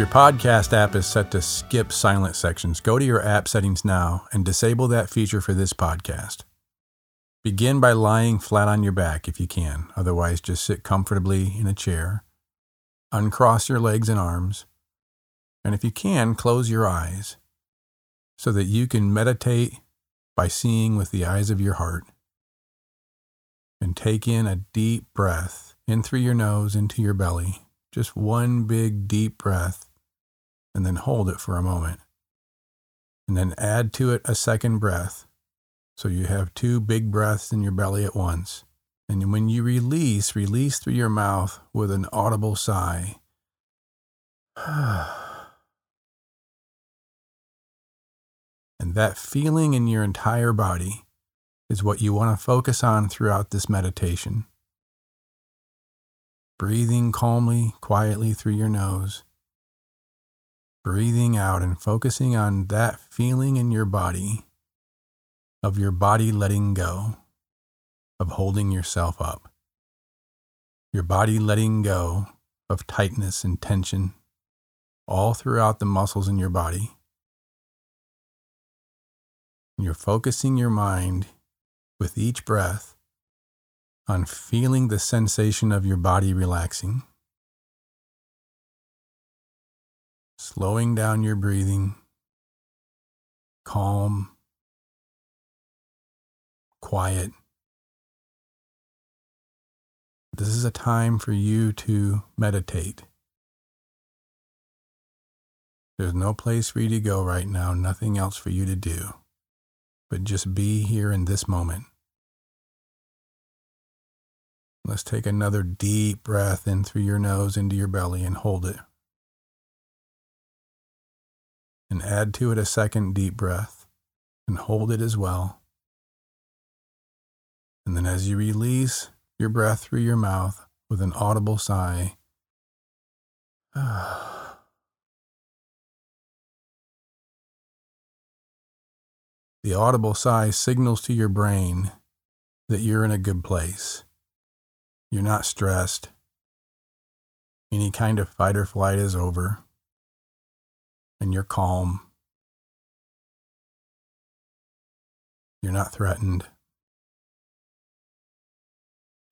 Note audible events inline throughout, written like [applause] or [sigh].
Your podcast app is set to skip silent sections, go to your app settings now and disable that feature for this podcast. Begin by lying flat on your back if you can. Otherwise, just sit comfortably in a chair. Uncross your legs and arms. And if you can, close your eyes so that you can meditate by seeing with the eyes of your heart. And take in a deep breath in through your nose into your belly just one big deep breath and then hold it for a moment. And then add to it a second breath. So you have two big breaths in your belly at once. And when you release, release through your mouth with an audible sigh. [sighs] and that feeling in your entire body is what you want to focus on throughout this meditation breathing calmly, quietly through your nose, breathing out and focusing on that feeling in your body of your body letting go, of holding yourself up, your body letting go of tightness and tension all throughout the muscles in your body. You're focusing your mind with each breath on feeling the sensation of your body relaxing, slowing down your breathing, calm, quiet. This is a time for you to meditate. There's no place for you to go right now, nothing else for you to do, but just be here in this moment. Let's take another deep breath in through your nose into your belly and hold it. And add to it a second deep breath and hold it as well. And then as you release your breath through your mouth with an audible sigh, [sighs] the audible sigh signals to your brain that you're in a good place you're not stressed. Any kind of fight or flight is over. And you're calm. You're not threatened.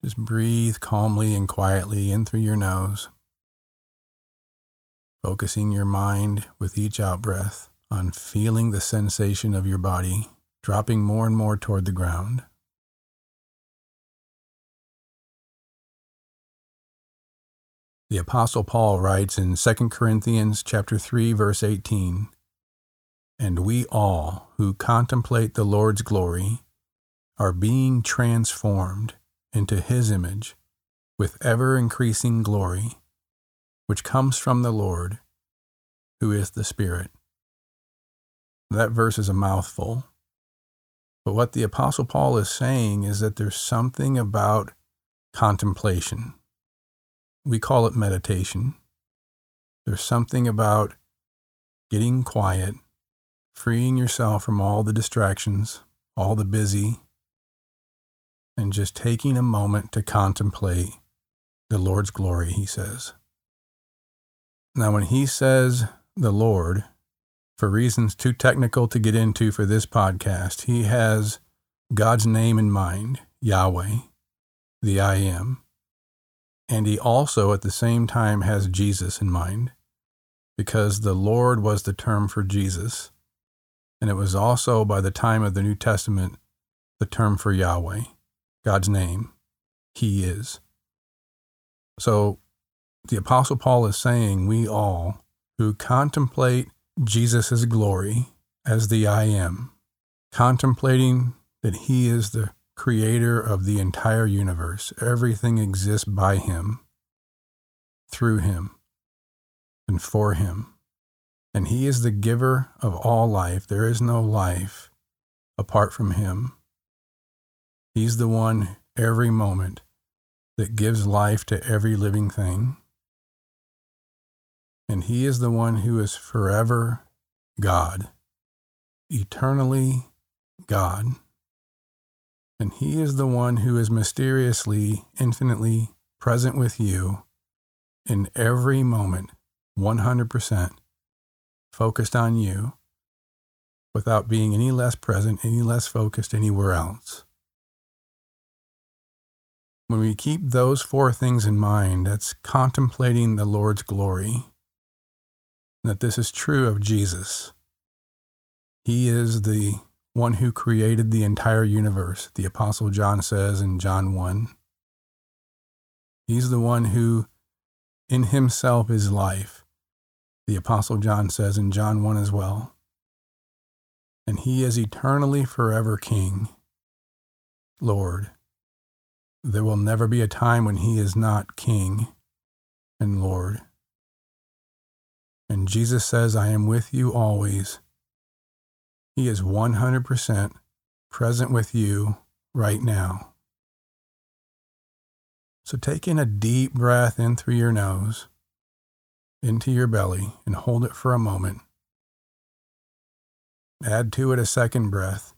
Just breathe calmly and quietly in through your nose, focusing your mind with each out breath on feeling the sensation of your body dropping more and more toward the ground. The apostle Paul writes in 2 Corinthians chapter 3 verse 18, "And we all who contemplate the Lord's glory are being transformed into his image with ever increasing glory, which comes from the Lord, who is the Spirit." That verse is a mouthful. But what the apostle Paul is saying is that there's something about contemplation we call it meditation. There's something about getting quiet, freeing yourself from all the distractions, all the busy, and just taking a moment to contemplate the Lord's glory, he says. Now, when he says the Lord, for reasons too technical to get into for this podcast, he has God's name in mind, Yahweh, the I am. And he also, at the same time, has Jesus in mind, because the Lord was the term for Jesus. And it was also, by the time of the New Testament, the term for Yahweh, God's name. He is. So the Apostle Paul is saying, We all who contemplate Jesus' glory as the I am, contemplating that he is the creator of the entire universe. Everything exists by him, through him, and for him. And He is the giver of all life. There is no life apart from Him. He's the one every moment that gives life to every living thing. And He is the one who is forever God, eternally God. And He is the one who is mysteriously, infinitely present with you in every moment, 100%, focused on you without being any less present, any less focused anywhere else. When we keep those four things in mind, that's contemplating the Lord's glory, that this is true of Jesus. He is the one who created the entire universe, the Apostle John says in John 1. He's the one who in himself is life, the Apostle John says in John 1 as well. And he is eternally forever King, Lord. There will never be a time when he is not King and Lord. And Jesus says, I am with you always. He is 100% present with you right now. So take in a deep breath in through your nose, into your belly, and hold it for a moment. Add to it a second breath.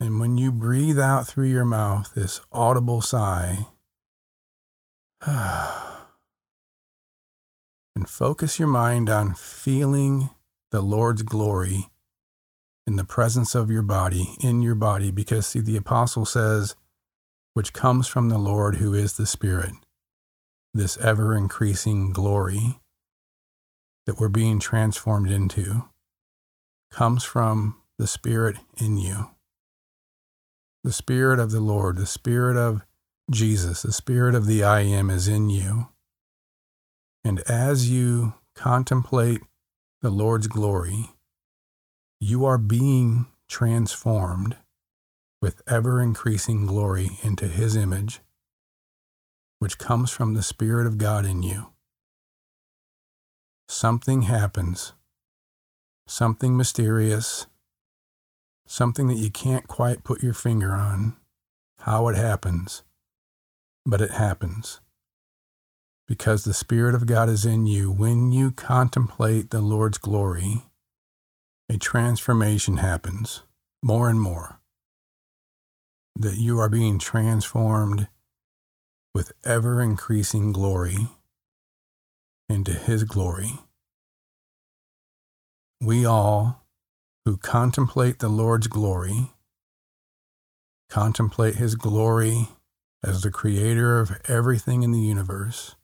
And when you breathe out through your mouth this audible sigh, [sighs] and focus your mind on feeling the Lord's glory in the presence of your body, in your body, because see, the apostle says, which comes from the Lord who is the Spirit, this ever increasing glory that we're being transformed into, comes from the Spirit in you. The Spirit of the Lord, the Spirit of Jesus, the Spirit of the I Am is in you. And as you contemplate the Lord's glory, you are being transformed with ever increasing glory into His image, which comes from the Spirit of God in you. Something happens, something mysterious, something that you can't quite put your finger on how it happens, but it happens. Because the Spirit of God is in you, when you contemplate the Lord's glory, a transformation happens more and more that you are being transformed with ever increasing glory into His glory. We all who contemplate the Lord's glory contemplate His glory as the creator of everything in the universe.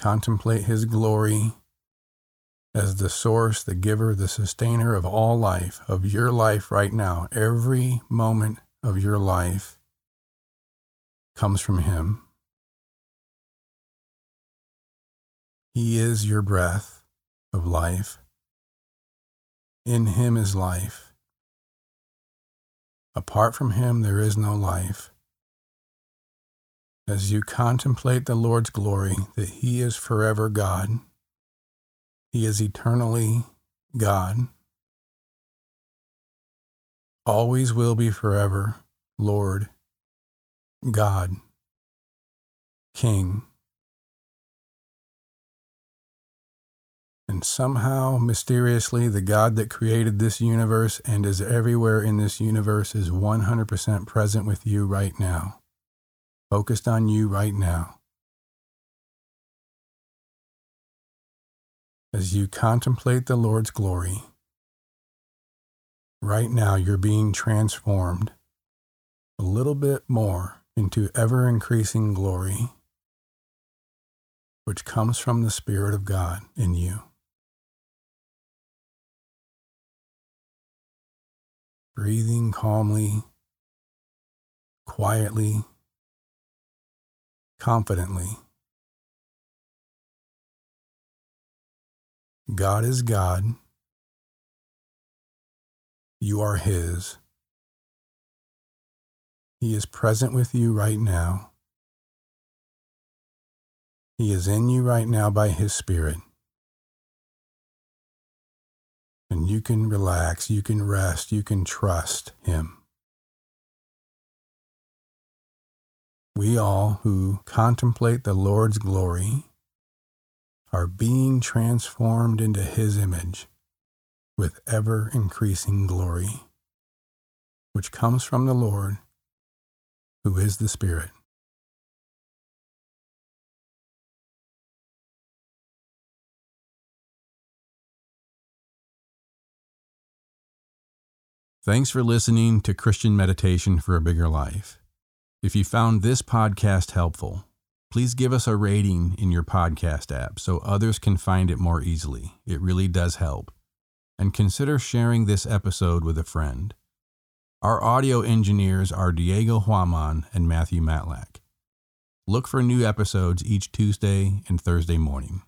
Contemplate His glory as the source, the giver, the sustainer of all life, of your life right now, every moment of your life comes from Him. He is your breath of life. In Him is life. Apart from Him, there is no life. As you contemplate the Lord's glory, that He is forever God. He is eternally God, always will be forever, Lord, God, King. And somehow, mysteriously, the God that created this universe and is everywhere in this universe is 100% present with you right now, focused on you right now. as you contemplate the Lord's glory. Right now, you're being transformed a little bit more into ever increasing glory, which comes from the Spirit of God in you. Breathing calmly, quietly, confidently. God is God. You are His. He is present with you right now. He is in you right now by His Spirit. And you can relax, you can rest, you can trust Him. We all who contemplate the Lord's glory are being transformed into His image with ever increasing glory, which comes from the Lord, who is the Spirit. Thanks for listening to Christian Meditation for a Bigger Life. If you found this podcast helpful, please give us a rating in your podcast app so others can find it more easily. It really does help. And consider sharing this episode with a friend. Our audio engineers are Diego Huaman and Matthew Matlack. Look for new episodes each Tuesday and Thursday morning.